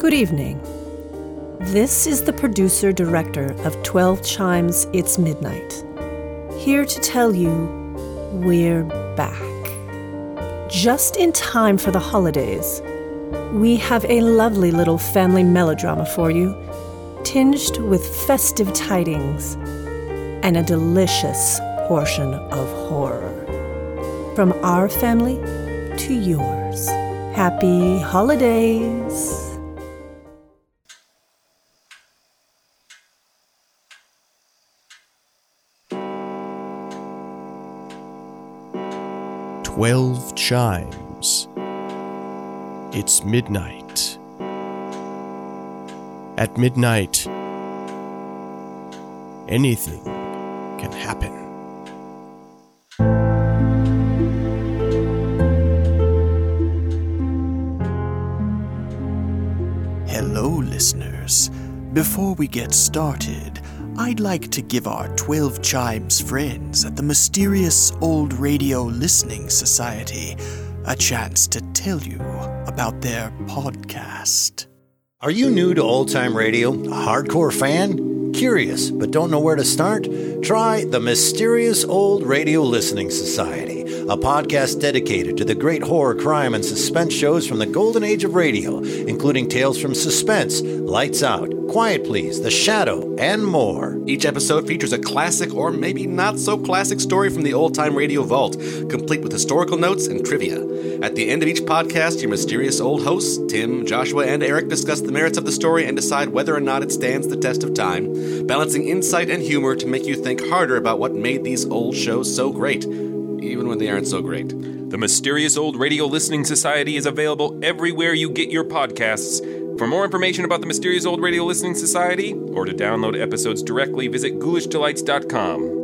Good evening. This is the producer director of 12 Chimes It's Midnight. Here to tell you we're back. Just in time for the holidays, we have a lovely little family melodrama for you, tinged with festive tidings and a delicious portion of horror. From our family to yours. Happy holidays! Twelve chimes. It's midnight. At midnight, anything can happen. Hello, listeners. Before we get started, I'd like to give our 12 Chimes friends at the mysterious Old Radio Listening Society a chance to tell you about their podcast. Are you new to old time radio? A hardcore fan? Curious but don't know where to start? Try the Mysterious Old Radio Listening Society, a podcast dedicated to the great horror, crime, and suspense shows from the golden age of radio, including Tales from Suspense, Lights Out, Quiet Please, The Shadow, and more. Each episode features a classic or maybe not so classic story from the old time radio vault, complete with historical notes and trivia. At the end of each podcast, your mysterious old hosts, Tim, Joshua, and Eric, discuss the merits of the story and decide whether or not it stands the test of time, balancing insight and humor to make you think harder about what made these old shows so great, even when they aren't so great. The Mysterious Old Radio Listening Society is available everywhere you get your podcasts. For more information about the Mysterious Old Radio Listening Society, or to download episodes directly, visit ghoulishdelights.com.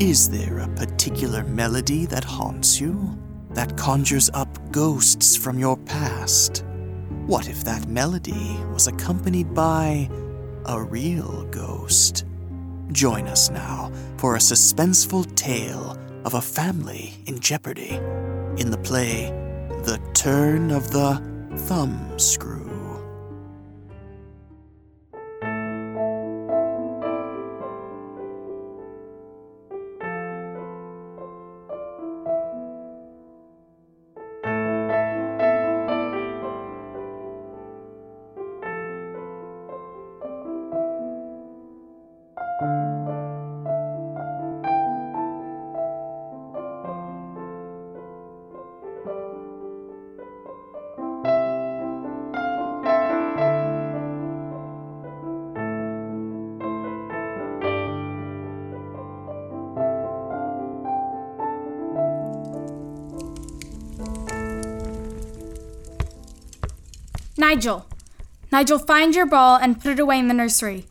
Is there a particular melody that haunts you? That conjures up ghosts from your past? What if that melody was accompanied by a real ghost? Join us now for a suspenseful tale of a family in jeopardy in the play The Turn of the Thumb Nigel. Nigel, find your ball and put it away in the nursery.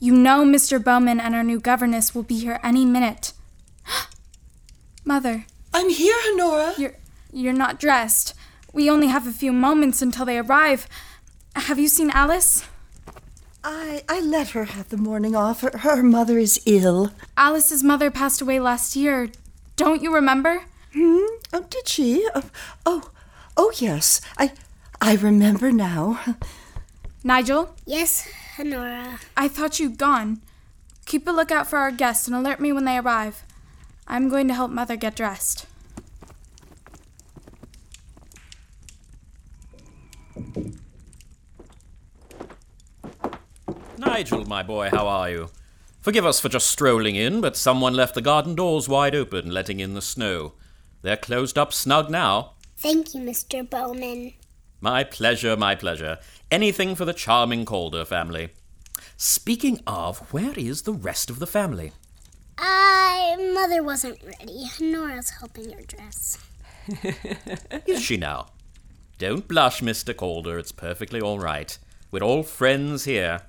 You know Mr. Bowman and our new governess will be here any minute. Mother, I'm here, Honora. you're you're not dressed. We only have a few moments until they arrive. Have you seen Alice? I I let her have the morning off. Her, her mother is ill. Alice's mother passed away last year. Don't you remember? Hmm? Oh, did she? Oh, oh, oh yes. I I remember now. Nigel, Yes, Honora. I thought you'd gone. Keep a lookout for our guests and alert me when they arrive. I'm going to help Mother get dressed. Nigel, my boy, how are you? Forgive us for just strolling in, but someone left the garden doors wide open, letting in the snow. They're closed up snug now. Thank you, Mr. Bowman. My pleasure, my pleasure. Anything for the charming Calder family. Speaking of, where is the rest of the family? I. Mother wasn't ready. Nora's helping her dress. Is she now? Don't blush, Mr. Calder. It's perfectly all right. We're all friends here.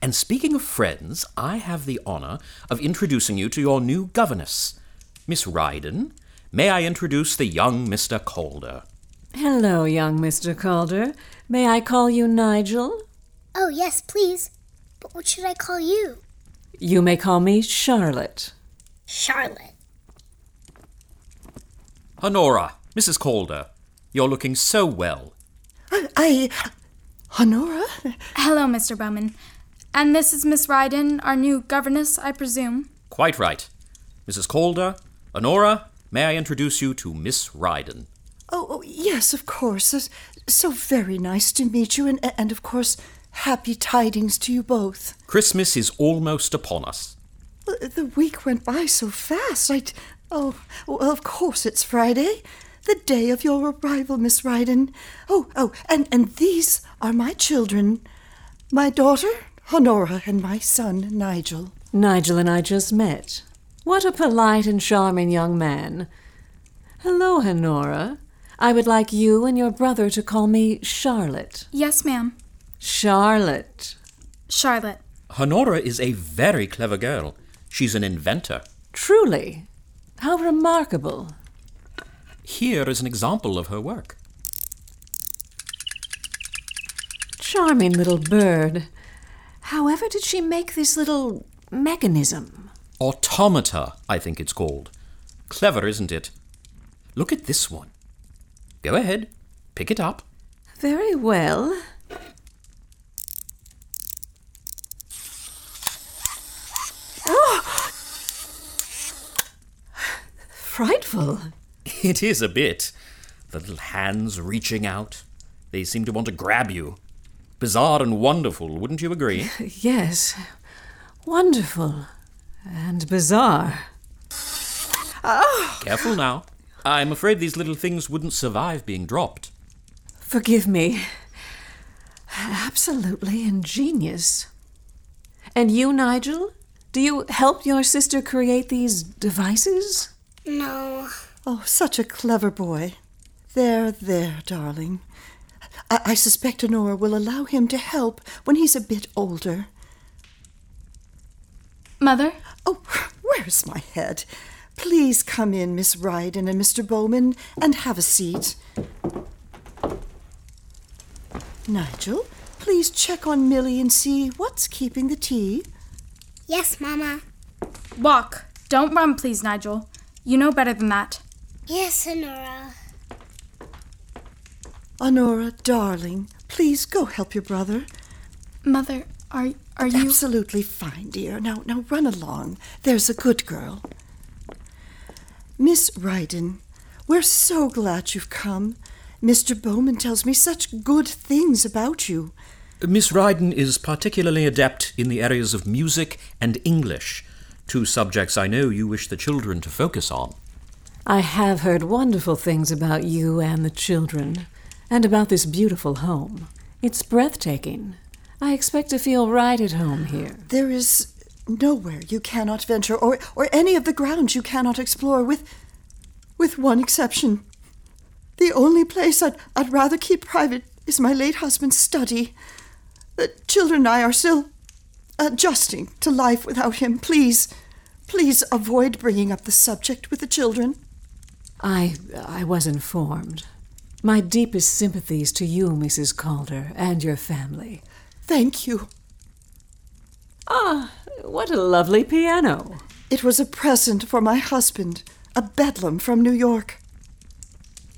And speaking of friends, I have the honor of introducing you to your new governess, Miss Ryden. May I introduce the young Mr. Calder? Hello, young Mr. Calder. May I call you Nigel? Oh, yes, please. But what should I call you? You may call me Charlotte. Charlotte. Honora, Mrs. Calder, you're looking so well. I. I Honora? Hello, Mr. Bowman. And this is Miss Ryden, our new governess, I presume. Quite right. Mrs. Calder, Honora, may I introduce you to Miss Ryden? Oh, oh, yes, of course. It's so very nice to meet you, and, and of course, happy tidings to you both. Christmas is almost upon us. The, the week went by so fast. I. Oh, well, of course it's Friday, the day of your arrival, Miss Ryden. Oh, oh, and, and these are my children my daughter, Honora, and my son, Nigel. Nigel and I just met. What a polite and charming young man. Hello, Honora. I would like you and your brother to call me Charlotte. Yes, ma'am. Charlotte. Charlotte. Honora is a very clever girl. She's an inventor. Truly. How remarkable. Here is an example of her work. Charming little bird. However did she make this little mechanism? Automata, I think it's called. Clever, isn't it? Look at this one. Go ahead, pick it up. Very well. Oh! Frightful. It is a bit. The little hands reaching out. They seem to want to grab you. Bizarre and wonderful, wouldn't you agree? Yes. Wonderful. And bizarre. Oh. Careful now. I'm afraid these little things wouldn't survive being dropped. Forgive me. Absolutely ingenious. And you, Nigel? Do you help your sister create these devices? No. Oh, such a clever boy. There, there, darling. I, I suspect Honora will allow him to help when he's a bit older. Mother? Oh, where's my head? Please come in, Miss Ryden and Mr. Bowman, and have a seat. Nigel, please check on Millie and see what's keeping the tea. Yes, Mama. Walk. Don't run, please, Nigel. You know better than that. Yes, Honora. Honora, darling, please go help your brother. Mother, are are you absolutely fine, dear? Now, now run along. There's a good girl. Miss Ryden, we're so glad you've come. Mr. Bowman tells me such good things about you. Miss Ryden is particularly adept in the areas of music and English, two subjects I know you wish the children to focus on. I have heard wonderful things about you and the children, and about this beautiful home. It's breathtaking. I expect to feel right at home here. There is nowhere you cannot venture, or, or any of the grounds you cannot explore, with, with one exception. The only place I'd, I'd rather keep private is my late husband's study. The children and I are still adjusting to life without him. Please, please avoid bringing up the subject with the children. I, I was informed. My deepest sympathies to you, Mrs. Calder, and your family. Thank you. Ah, what a lovely piano. It was a present for my husband, a bedlam from New York.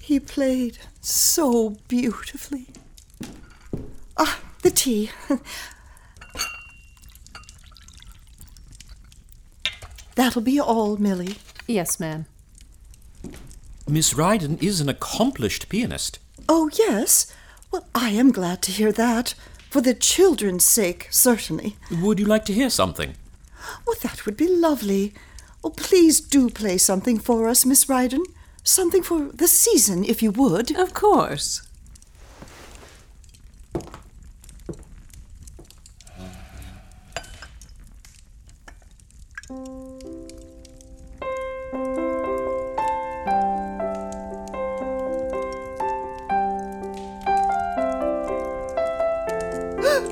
He played so beautifully. Ah, the tea. That'll be all, Millie. Yes, ma'am. Miss Ryden is an accomplished pianist. Oh, yes? Well, I am glad to hear that. For the children's sake, certainly. Would you like to hear something? Well, that would be lovely. Oh, please do play something for us, Miss Ryden. Something for the season, if you would. Of course.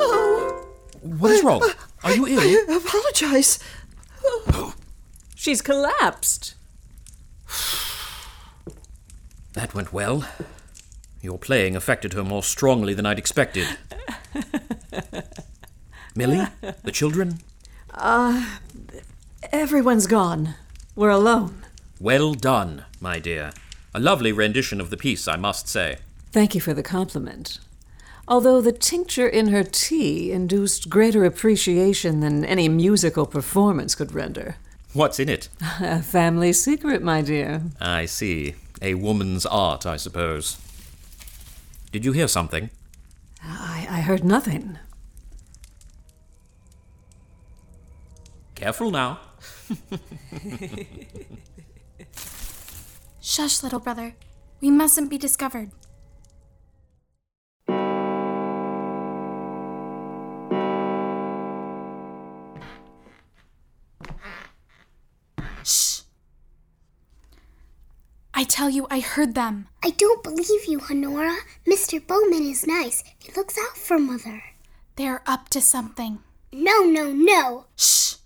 Oh. What is wrong? Uh, Are you ill? I apologize. She's collapsed. That went well. Your playing affected her more strongly than I'd expected. Millie? The children? Ah, uh, everyone's gone. We're alone. Well done, my dear. A lovely rendition of the piece, I must say. Thank you for the compliment. Although the tincture in her tea induced greater appreciation than any musical performance could render. What's in it? A family secret, my dear. I see. A woman's art, I suppose. Did you hear something? I, I heard nothing. Careful now. Shush, little brother. We mustn't be discovered. Tell you, I heard them. I don't believe you, Honora. Mr. Bowman is nice. He looks out for Mother. They're up to something. No, no, no. Shh.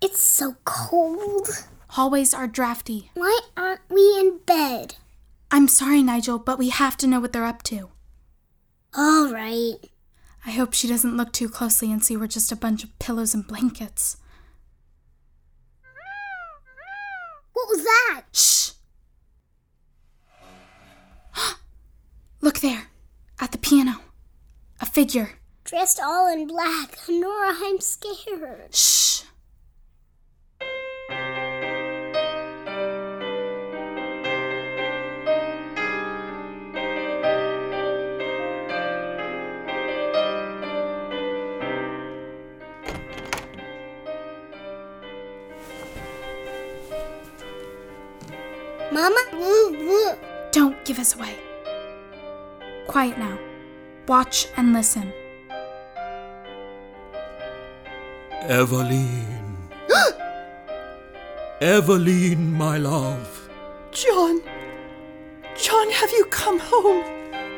It's so cold. Hallways are drafty. Why aren't we in bed? I'm sorry, Nigel, but we have to know what they're up to. All right. I hope she doesn't look too closely and see we're just a bunch of pillows and blankets. What was that? Shh. Look there, at the piano. A figure. Dressed all in black. Honora, I'm scared. Shh. Quiet now. Watch and listen. Evelyn. Evelyn, my love. John. John, have you come home?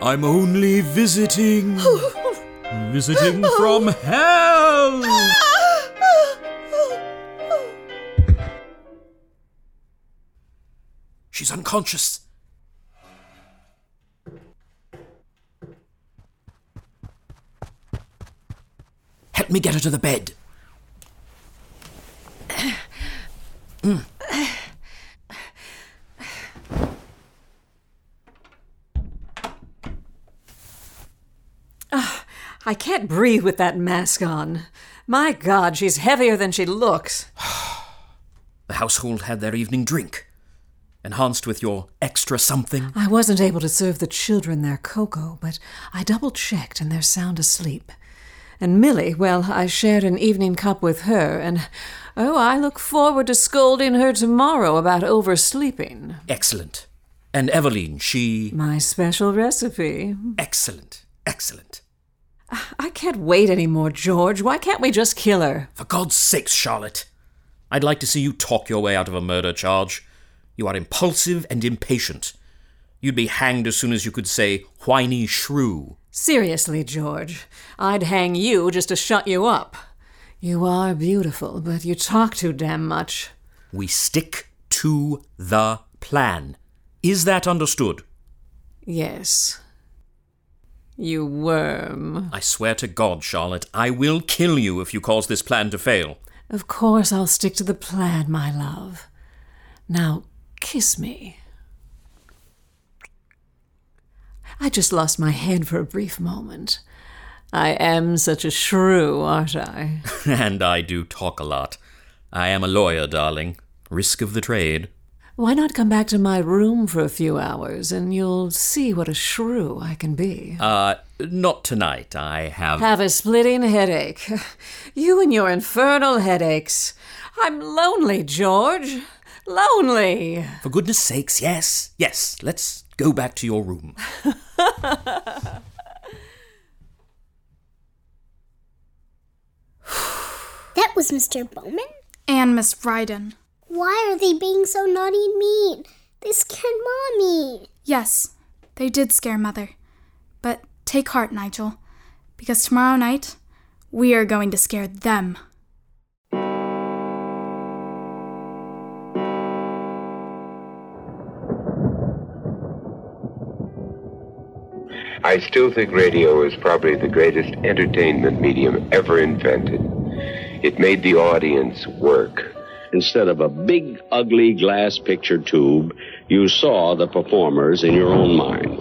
I'm only visiting. visiting oh. from hell. She's unconscious. Me get her to the bed. Mm. Ah, I can't breathe with that mask on. My God, she's heavier than she looks. the household had their evening drink. Enhanced with your extra something? I wasn't able to serve the children their cocoa, but I double checked and they're sound asleep. And Millie, well, I shared an evening cup with her, and oh, I look forward to scolding her tomorrow about oversleeping. Excellent. And Eveline, she. My special recipe. Excellent. Excellent. I can't wait any more, George. Why can't we just kill her? For God's sakes, Charlotte. I'd like to see you talk your way out of a murder charge. You are impulsive and impatient. You'd be hanged as soon as you could say whiny shrew. Seriously, George, I'd hang you just to shut you up. You are beautiful, but you talk too damn much. We stick to the plan. Is that understood? Yes. You worm. I swear to God, Charlotte, I will kill you if you cause this plan to fail. Of course I'll stick to the plan, my love. Now, kiss me. I just lost my head for a brief moment. I am such a shrew, aren't I? and I do talk a lot. I am a lawyer, darling. Risk of the trade. Why not come back to my room for a few hours and you'll see what a shrew I can be? Uh, not tonight. I have. Have a splitting headache. You and your infernal headaches. I'm lonely, George. Lonely. For goodness sakes, yes. Yes, let's go back to your room. that was Mr. Bowman? And Miss Ryden. Why are they being so naughty and mean? They scared Mommy. Yes, they did scare Mother. But take heart, Nigel, because tomorrow night we are going to scare them. I still think radio is probably the greatest entertainment medium ever invented. It made the audience work. Instead of a big, ugly glass picture tube you saw the performers in your own mind.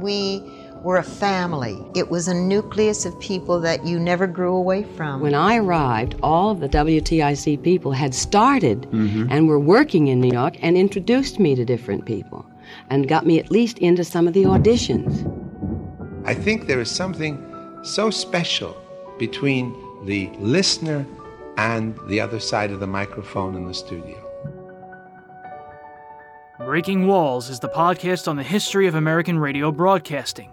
We were a family. It was a nucleus of people that you never grew away from. When I arrived, all of the WTIC people had started mm-hmm. and were working in New York and introduced me to different people and got me at least into some of the auditions. I think there is something so special between the listener and the other side of the microphone in the studio. Breaking Walls is the podcast on the history of American radio broadcasting,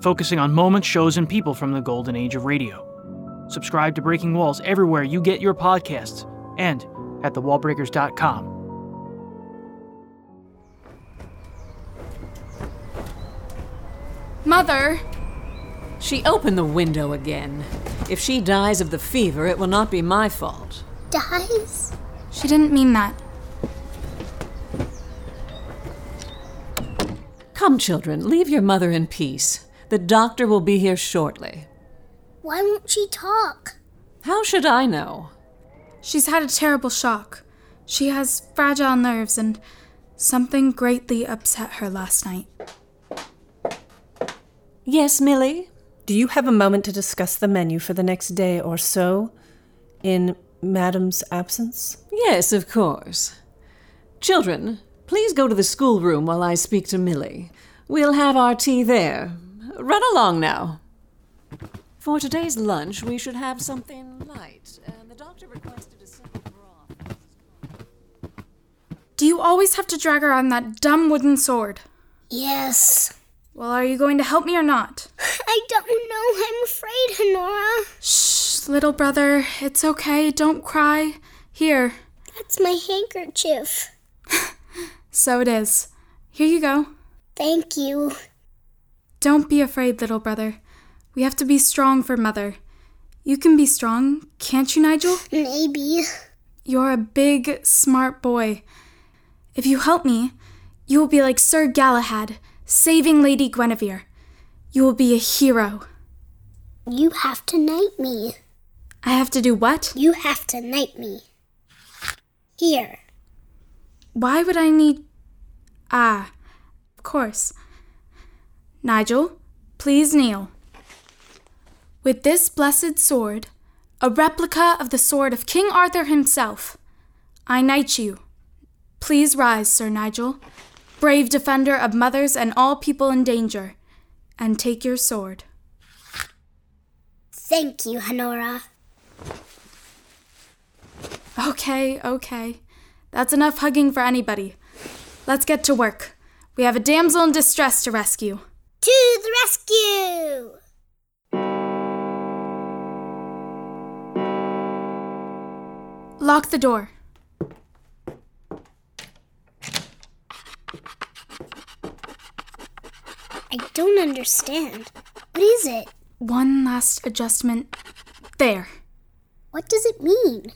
focusing on moments, shows, and people from the golden age of radio. Subscribe to Breaking Walls everywhere you get your podcasts and at thewallbreakers.com. Mother! She opened the window again. If she dies of the fever, it will not be my fault. Dies? She didn't mean that. Come, children, leave your mother in peace. The doctor will be here shortly. Why won't she talk? How should I know? She's had a terrible shock. She has fragile nerves, and something greatly upset her last night. Yes, Millie? Do you have a moment to discuss the menu for the next day or so in Madam's absence? Yes, of course. Children, please go to the schoolroom while I speak to Millie. We'll have our tea there. Run along now. For today's lunch, we should have something light. And the doctor requested a simple broth. Do you always have to drag her on that dumb wooden sword? Yes. Well, are you going to help me or not? I don't know. I'm afraid, Honora. Shh, little brother. It's okay. Don't cry. Here. That's my handkerchief. So it is. Here you go. Thank you. Don't be afraid, little brother. We have to be strong for Mother. You can be strong, can't you, Nigel? Maybe. You're a big, smart boy. If you help me, you will be like Sir Galahad, saving Lady Guinevere. You will be a hero. You have to knight me. I have to do what? You have to knight me. Here. Why would I need. Ah, of course. Nigel, please kneel. With this blessed sword, a replica of the sword of King Arthur himself, I knight you. Please rise, Sir Nigel, brave defender of mothers and all people in danger, and take your sword. Thank you, Honora. Okay, okay. That's enough hugging for anybody. Let's get to work. We have a damsel in distress to rescue. To the rescue! Lock the door. I don't understand. What is it? One last adjustment. There. What does it mean?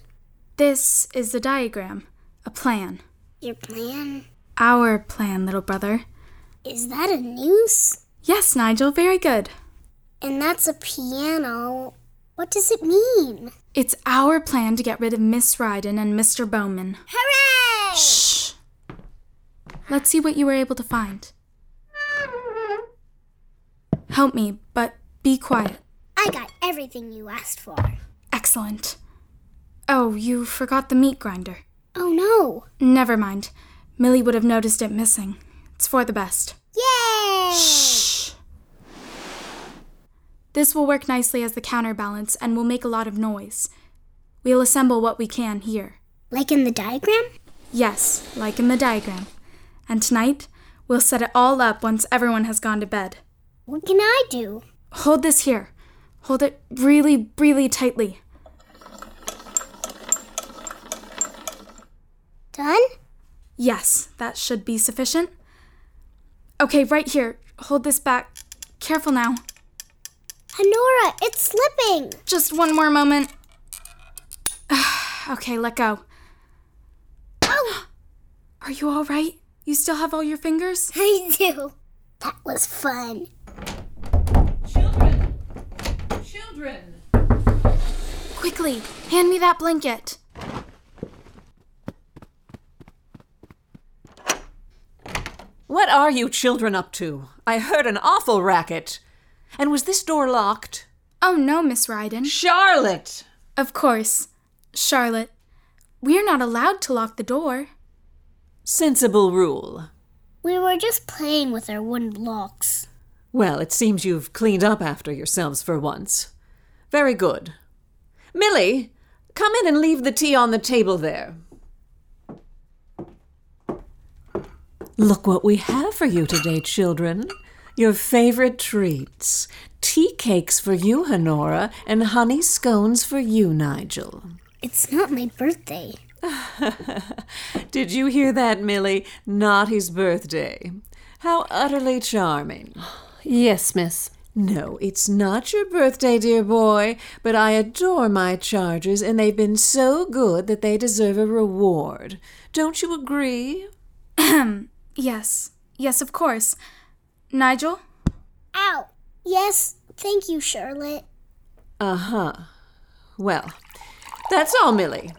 This is the diagram, a plan. Your plan? Our plan, little brother. Is that a noose? Yes, Nigel, very good. And that's a piano. What does it mean? It's our plan to get rid of Miss Ryden and Mr. Bowman. Hooray! Shh! Let's see what you were able to find. Help me, but be quiet. I got everything you asked for. Excellent. Oh, you forgot the meat grinder. Oh no. Never mind. Millie would have noticed it missing. It's for the best. Yay! Shh! This will work nicely as the counterbalance and will make a lot of noise. We'll assemble what we can here. Like in the diagram? Yes, like in the diagram. And tonight, we'll set it all up once everyone has gone to bed. What can I do? Hold this here. Hold it really, really tightly. Done? Yes, that should be sufficient. Okay, right here. Hold this back. Careful now. Honora, it's slipping. Just one more moment. okay, let go. Oh! Are you all right? You still have all your fingers? I do. That was fun. Children! Children! Quickly, hand me that blanket. What are you children up to? I heard an awful racket. And was this door locked? Oh, no, Miss Ryden. Charlotte! Of course. Charlotte, we're not allowed to lock the door. Sensible rule. We were just playing with our wooden blocks. Well, it seems you've cleaned up after yourselves for once. Very good. Millie, come in and leave the tea on the table there. Look what we have for you today, children. Your favorite treats. Tea cakes for you, Honora, and honey scones for you, Nigel. It's not my birthday. Did you hear that, Millie? Not his birthday. How utterly charming. Yes, miss. No, it's not your birthday, dear boy, but I adore my charges, and they've been so good that they deserve a reward. Don't you agree? Ahem. yes. Yes, of course. Nigel? Ow! Yes, thank you, Charlotte. Uh huh. Well, that's all, Millie.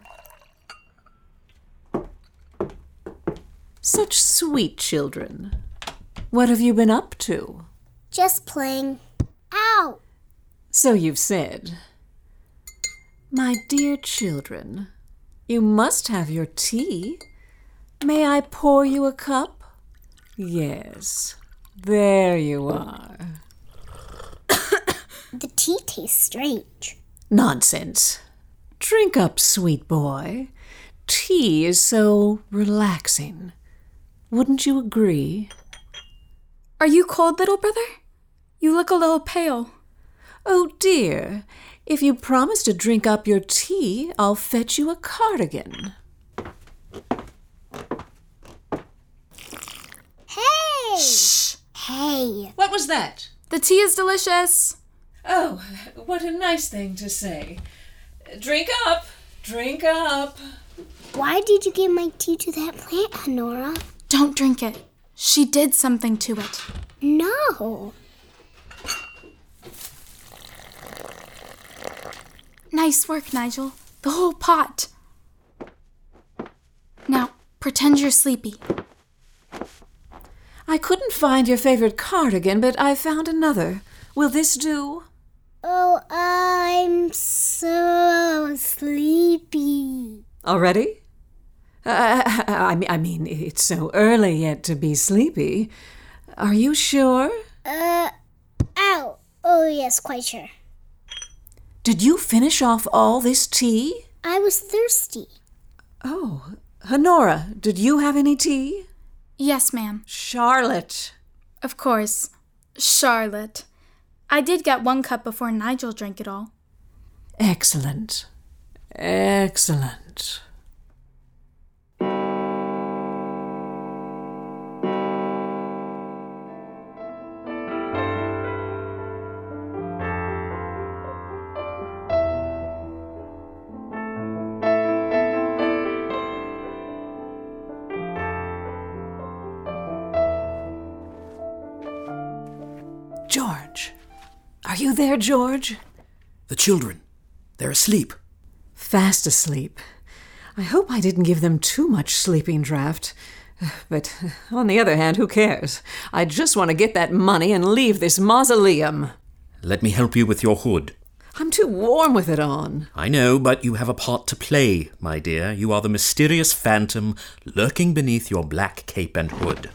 Such sweet children. What have you been up to? Just playing. Ow! So you've said. My dear children, you must have your tea. May I pour you a cup? Yes. There you are. The tea tastes strange. Nonsense. Drink up, sweet boy. Tea is so relaxing. Wouldn't you agree? Are you cold, little brother? You look a little pale. Oh dear, if you promise to drink up your tea, I'll fetch you a cardigan. Hey! Shh! Hey! What was that? The tea is delicious. Oh, what a nice thing to say. Drink up, drink up. Why did you give my tea to that plant, Honora? Don't drink it. She did something to it. No. Nice work, Nigel. The whole pot. Now, pretend you're sleepy. I couldn't find your favorite cardigan, but I found another. Will this do? Oh, I'm so sleepy. Already? Uh, I, mean, I mean, it's so early yet to be sleepy. Are you sure? Uh, ow. Oh, yes, quite sure. Did you finish off all this tea? I was thirsty. Oh, Honora, did you have any tea? Yes, ma'am. Charlotte. Of course. Charlotte. I did get one cup before Nigel drank it all. Excellent. Excellent. There, George? The children. They're asleep. Fast asleep. I hope I didn't give them too much sleeping draught. But on the other hand, who cares? I just want to get that money and leave this mausoleum. Let me help you with your hood. I'm too warm with it on. I know, but you have a part to play, my dear. You are the mysterious phantom lurking beneath your black cape and hood.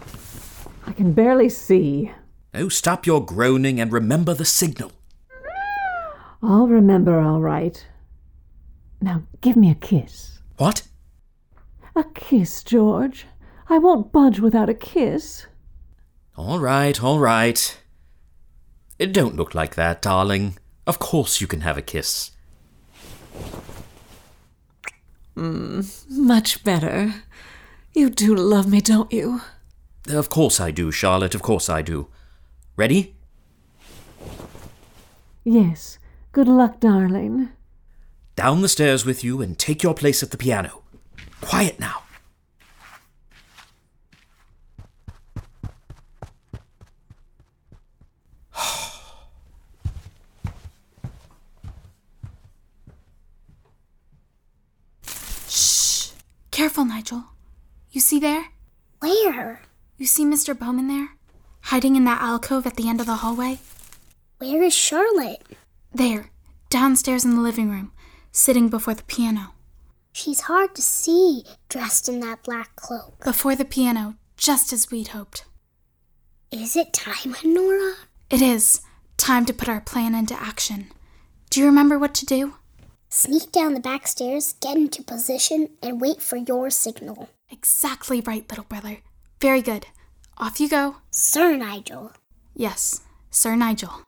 I can barely see. Oh, stop your groaning and remember the signal. I'll remember all right. Now give me a kiss. What? A kiss, George. I won't budge without a kiss. All right, all right. Don't look like that, darling. Of course you can have a kiss. Mm, much better. You do love me, don't you? Of course I do, Charlotte, of course I do. Ready? Yes. Good luck, darling. Down the stairs with you and take your place at the piano. Quiet now. Shh. Careful, Nigel. You see there? Where? You see Mr. Bowman there? Hiding in that alcove at the end of the hallway? Where is Charlotte? There, downstairs in the living room, sitting before the piano. She's hard to see, dressed in that black cloak. Before the piano, just as we'd hoped. Is it time, Honora? It is. Time to put our plan into action. Do you remember what to do? Sneak down the back stairs, get into position, and wait for your signal. Exactly right, little brother. Very good. Off you go. Sir Nigel. Yes, Sir Nigel.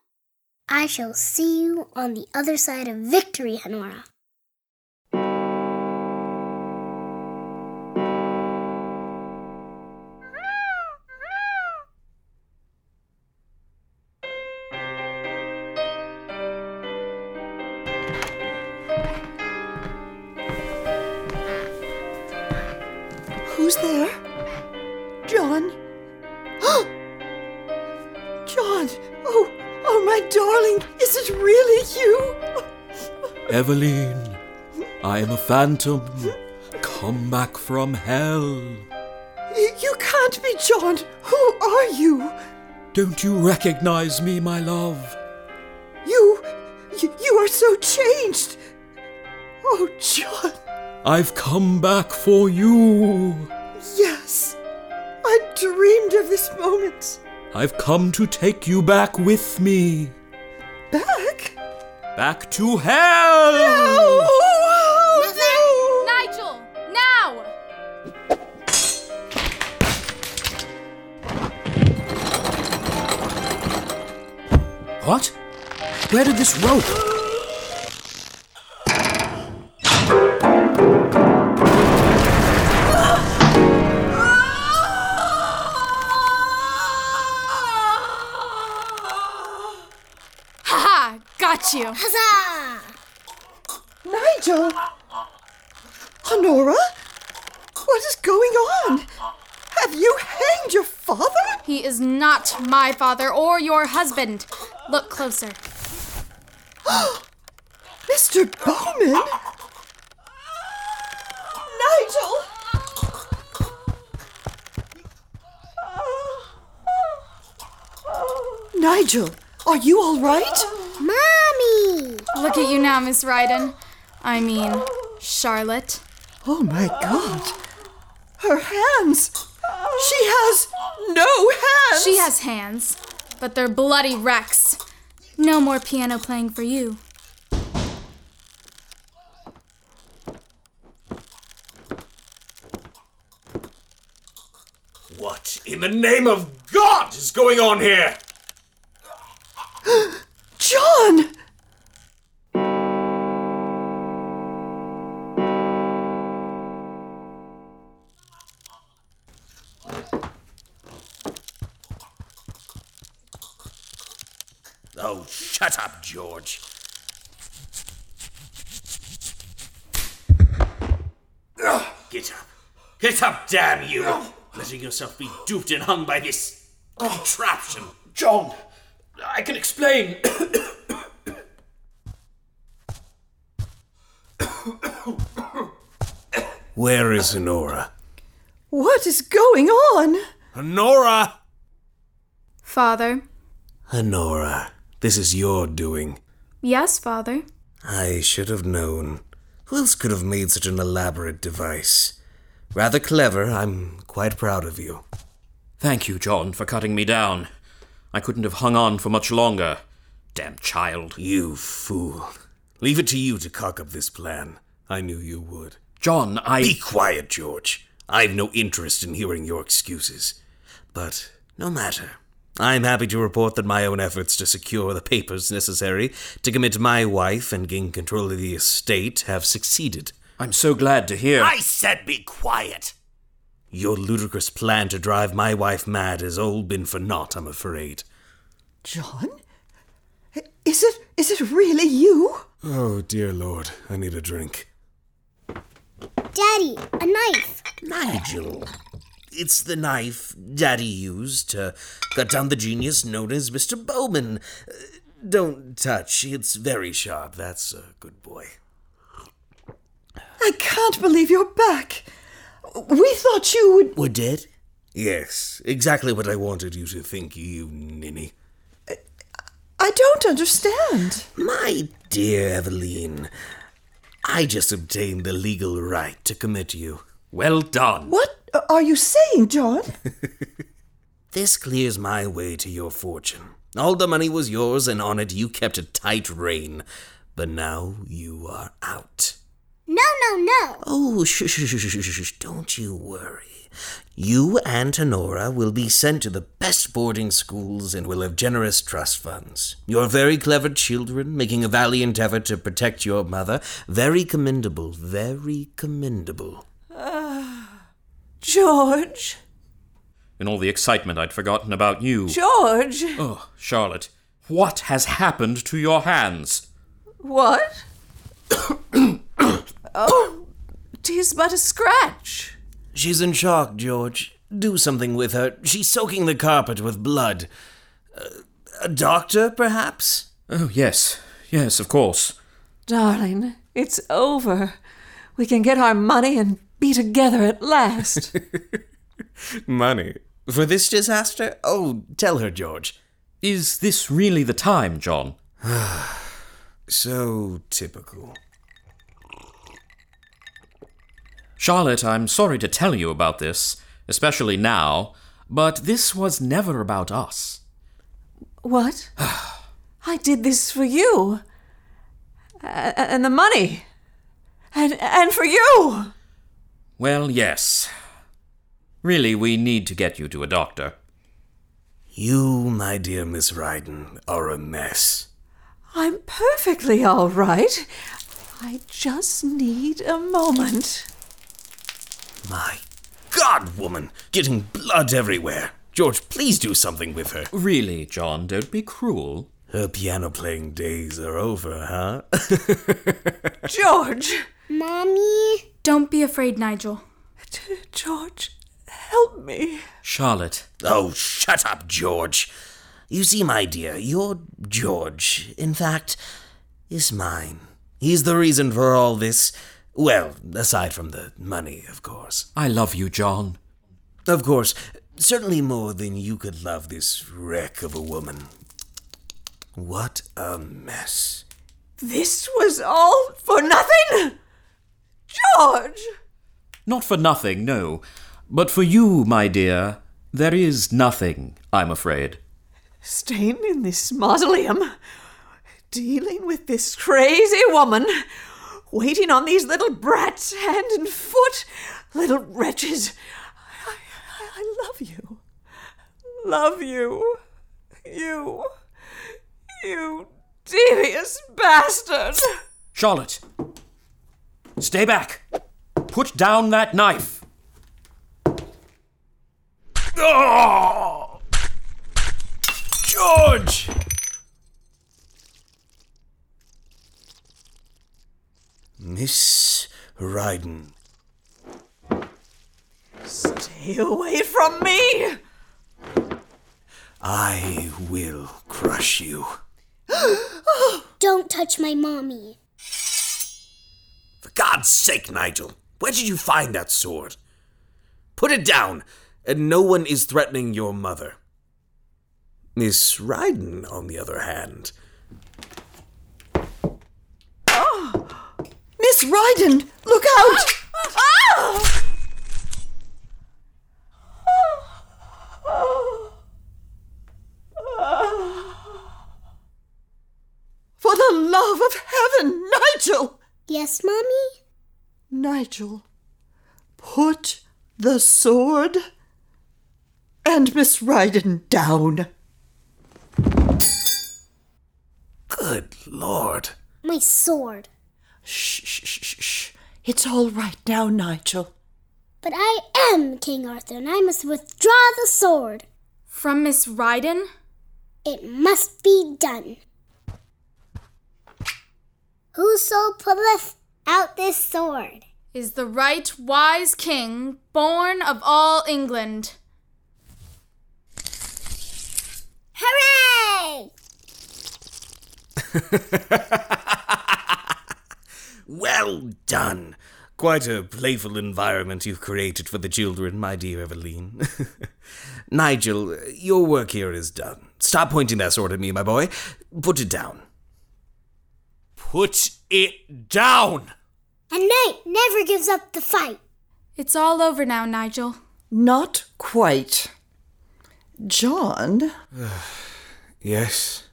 I shall see you on the other side of victory, Honora. Eveline, I am a phantom, come back from hell. You can't be John. Who are you? Don't you recognize me, my love? You, you, you are so changed. Oh, John. I've come back for you. Yes, I dreamed of this moment. I've come to take you back with me. Back? Back to hell! No! Oh, Nigel, now! What? Where did this rope? Ha ha! You! Huzzah! Nigel! Honora? What is going on? Have you hanged your father? He is not my father or your husband. Look closer. Mr. Bowman? Nigel! Nigel, are you all right? Mommy! Look at you now, Miss Ryden. I mean, Charlotte. Oh my god. Her hands! She has no hands! She has hands, but they're bloody wrecks. No more piano playing for you. What in the name of God is going on here? John! George. Get up. Get up, damn you! Letting yourself be duped and hung by this contraption. John, I can explain. Where is Honora? What is going on? Honora! Father. Honora, this is your doing. Yes, Father. I should have known. Who else could have made such an elaborate device? Rather clever. I'm quite proud of you. Thank you, John, for cutting me down. I couldn't have hung on for much longer. Damn child. You fool. Leave it to you to cock up this plan. I knew you would. John, I. Be quiet, George. I've no interest in hearing your excuses. But no matter. I'm happy to report that my own efforts to secure the papers necessary to commit my wife and gain control of the estate have succeeded. I'm so glad to hear. I said be quiet! Your ludicrous plan to drive my wife mad has all been for naught, I'm afraid. John? Is it is it really you? Oh, dear Lord, I need a drink. Daddy, a knife. Nigel. It's the knife Daddy used to cut down the genius known as Mr. Bowman. Uh, Don't touch. It's very sharp. That's a good boy. I can't believe you're back. We thought you would. We're dead? Yes, exactly what I wanted you to think, you ninny. I don't understand. My dear Eveline, I just obtained the legal right to commit you. Well done. What are you saying, John? This clears my way to your fortune. All the money was yours, and on it you kept a tight rein. But now you are out. No, no, no. Oh, shh, shh, shh, shh, shh, shh, don't you worry. You and Tenora will be sent to the best boarding schools and will have generous trust funds. You're very clever children, making a valiant effort to protect your mother. Very commendable, very commendable. George. In all the excitement, I'd forgotten about you. George. Oh, Charlotte, what has happened to your hands? What? oh, tis but a scratch. She's in shock, George. Do something with her. She's soaking the carpet with blood. Uh, a doctor, perhaps? Oh, yes. Yes, of course. Darling, it's over. We can get our money and be together at last. Money? For this disaster? Oh, tell her, George. Is this really the time, John? so typical. Charlotte, I'm sorry to tell you about this, especially now, but this was never about us. what? I did this for you. A- and the money. And, and for you. Well, yes. Really, we need to get you to a doctor. You, my dear Miss Ryden, are a mess. I'm perfectly all right. I just need a moment. My God, woman! Getting blood everywhere. George, please do something with her. Really, John, don't be cruel. Her piano playing days are over, huh? George! Mommy? Don't be afraid, Nigel. George, help me. Charlotte. Oh, shut up, George. You see, my dear, your George, in fact, is mine. He's the reason for all this. Well, aside from the money, of course. I love you, John. Of course, certainly more than you could love this wreck of a woman. What a mess. This was all for nothing? George! Not for nothing, no. But for you, my dear, there is nothing, I'm afraid. Staying in this mausoleum, dealing with this crazy woman, waiting on these little brats, hand and foot, little wretches. I, I, I love you. Love you. You. You devious bastard. Charlotte! Stay back! Put down that knife! Oh! George! Miss Ryden. Stay away from me! I will crush you. Oh! Don't touch my mommy. For God's sake, Nigel, where did you find that sword? Put it down, and no one is threatening your mother. Miss Ryden, on the other hand. Ah! Miss Ryden, look out! For the love of heaven, Nigel! Yes, Mommy? Nigel, put the sword and Miss Ryden down. Good Lord. My sword. Shh, shh, shh, shh. It's all right now, Nigel. But I am King Arthur, and I must withdraw the sword. From Miss Ryden? It must be done. Whoso pulleth out this sword Is the right wise king, born of all England. Hooray! Well done. Quite a playful environment you've created for the children, my dear Eveline. Nigel, your work here is done. Stop pointing that sword at me, my boy. Put it down. Put it down! And Knight never gives up the fight. It's all over now, Nigel. Not quite. John, Yes?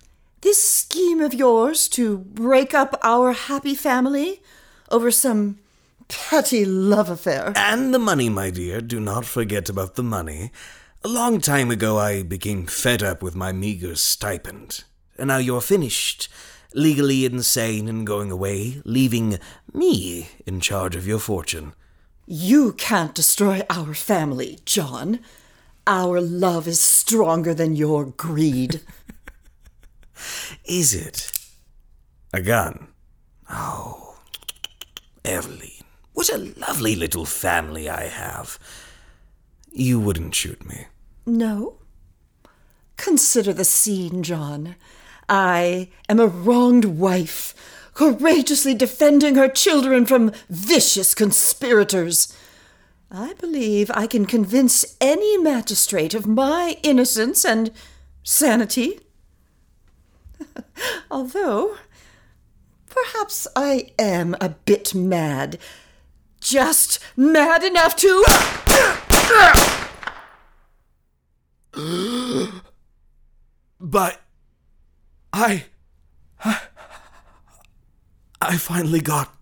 this scheme of yours to break up our happy family over some petty love affair. And the money, my dear. Do not forget about the money. A long time ago, I became fed up with my meager stipend. And now you're finished, legally insane and going away, leaving me in charge of your fortune. You can't destroy our family, John. Our love is stronger than your greed. Is it? A gun? Oh, Eveline, what a lovely little family I have. You wouldn't shoot me. No? Consider the scene, John. I am a wronged wife, courageously defending her children from vicious conspirators. I believe I can convince any magistrate of my innocence and sanity. Although, perhaps I am a bit mad. Just mad enough to. But I. I finally got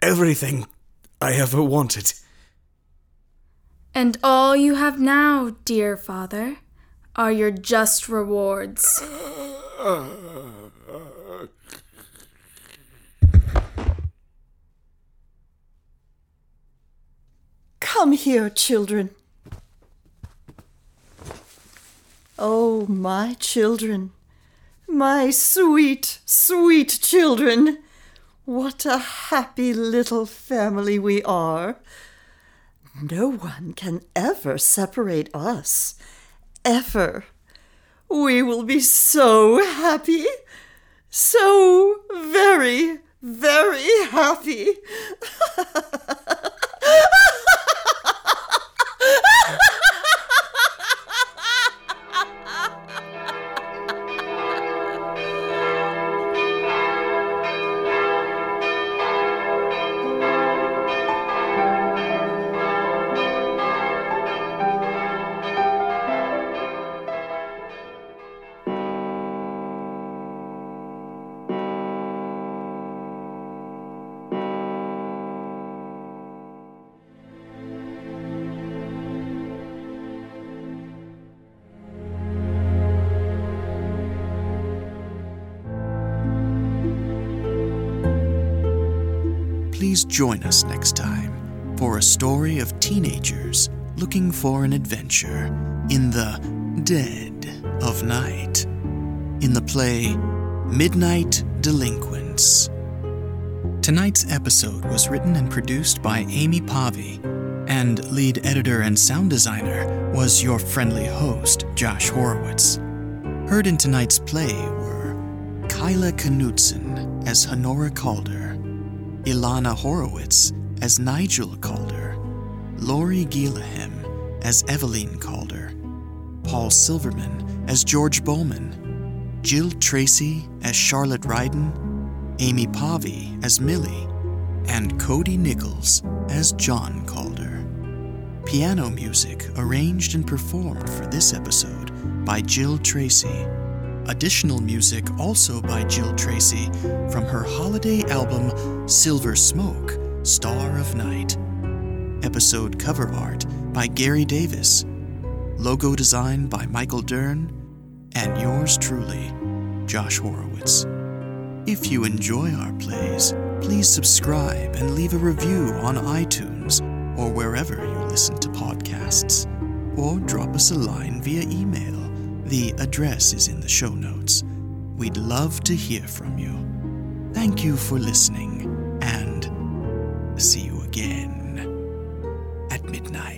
everything I ever wanted. And all you have now, dear father, are your just rewards. Come here, children. Oh, my children, my sweet, sweet children. What a happy little family we are. No one can ever separate us. Ever. We will be so happy. So very, very happy. join us next time for a story of teenagers looking for an adventure in the dead of night in the play Midnight Delinquents. Tonight's episode was written and produced by Amy Pavi, and lead editor and sound designer was your friendly host, Josh Horowitz. Heard in tonight's play were Kyla Knudsen as Honora Calder, Ilana Horowitz as Nigel Calder, Lori Gielahem as Eveline Calder, Paul Silverman as George Bowman, Jill Tracy as Charlotte Ryden, Amy Pavi as Millie, and Cody Nichols as John Calder. Piano music arranged and performed for this episode by Jill Tracy. Additional music also by Jill Tracy from her holiday album Silver Smoke, Star of Night. Episode cover art by Gary Davis. Logo design by Michael Dern. And yours truly, Josh Horowitz. If you enjoy our plays, please subscribe and leave a review on iTunes or wherever you listen to podcasts. Or drop us a line via email. The address is in the show notes. We'd love to hear from you. Thank you for listening, and see you again at midnight.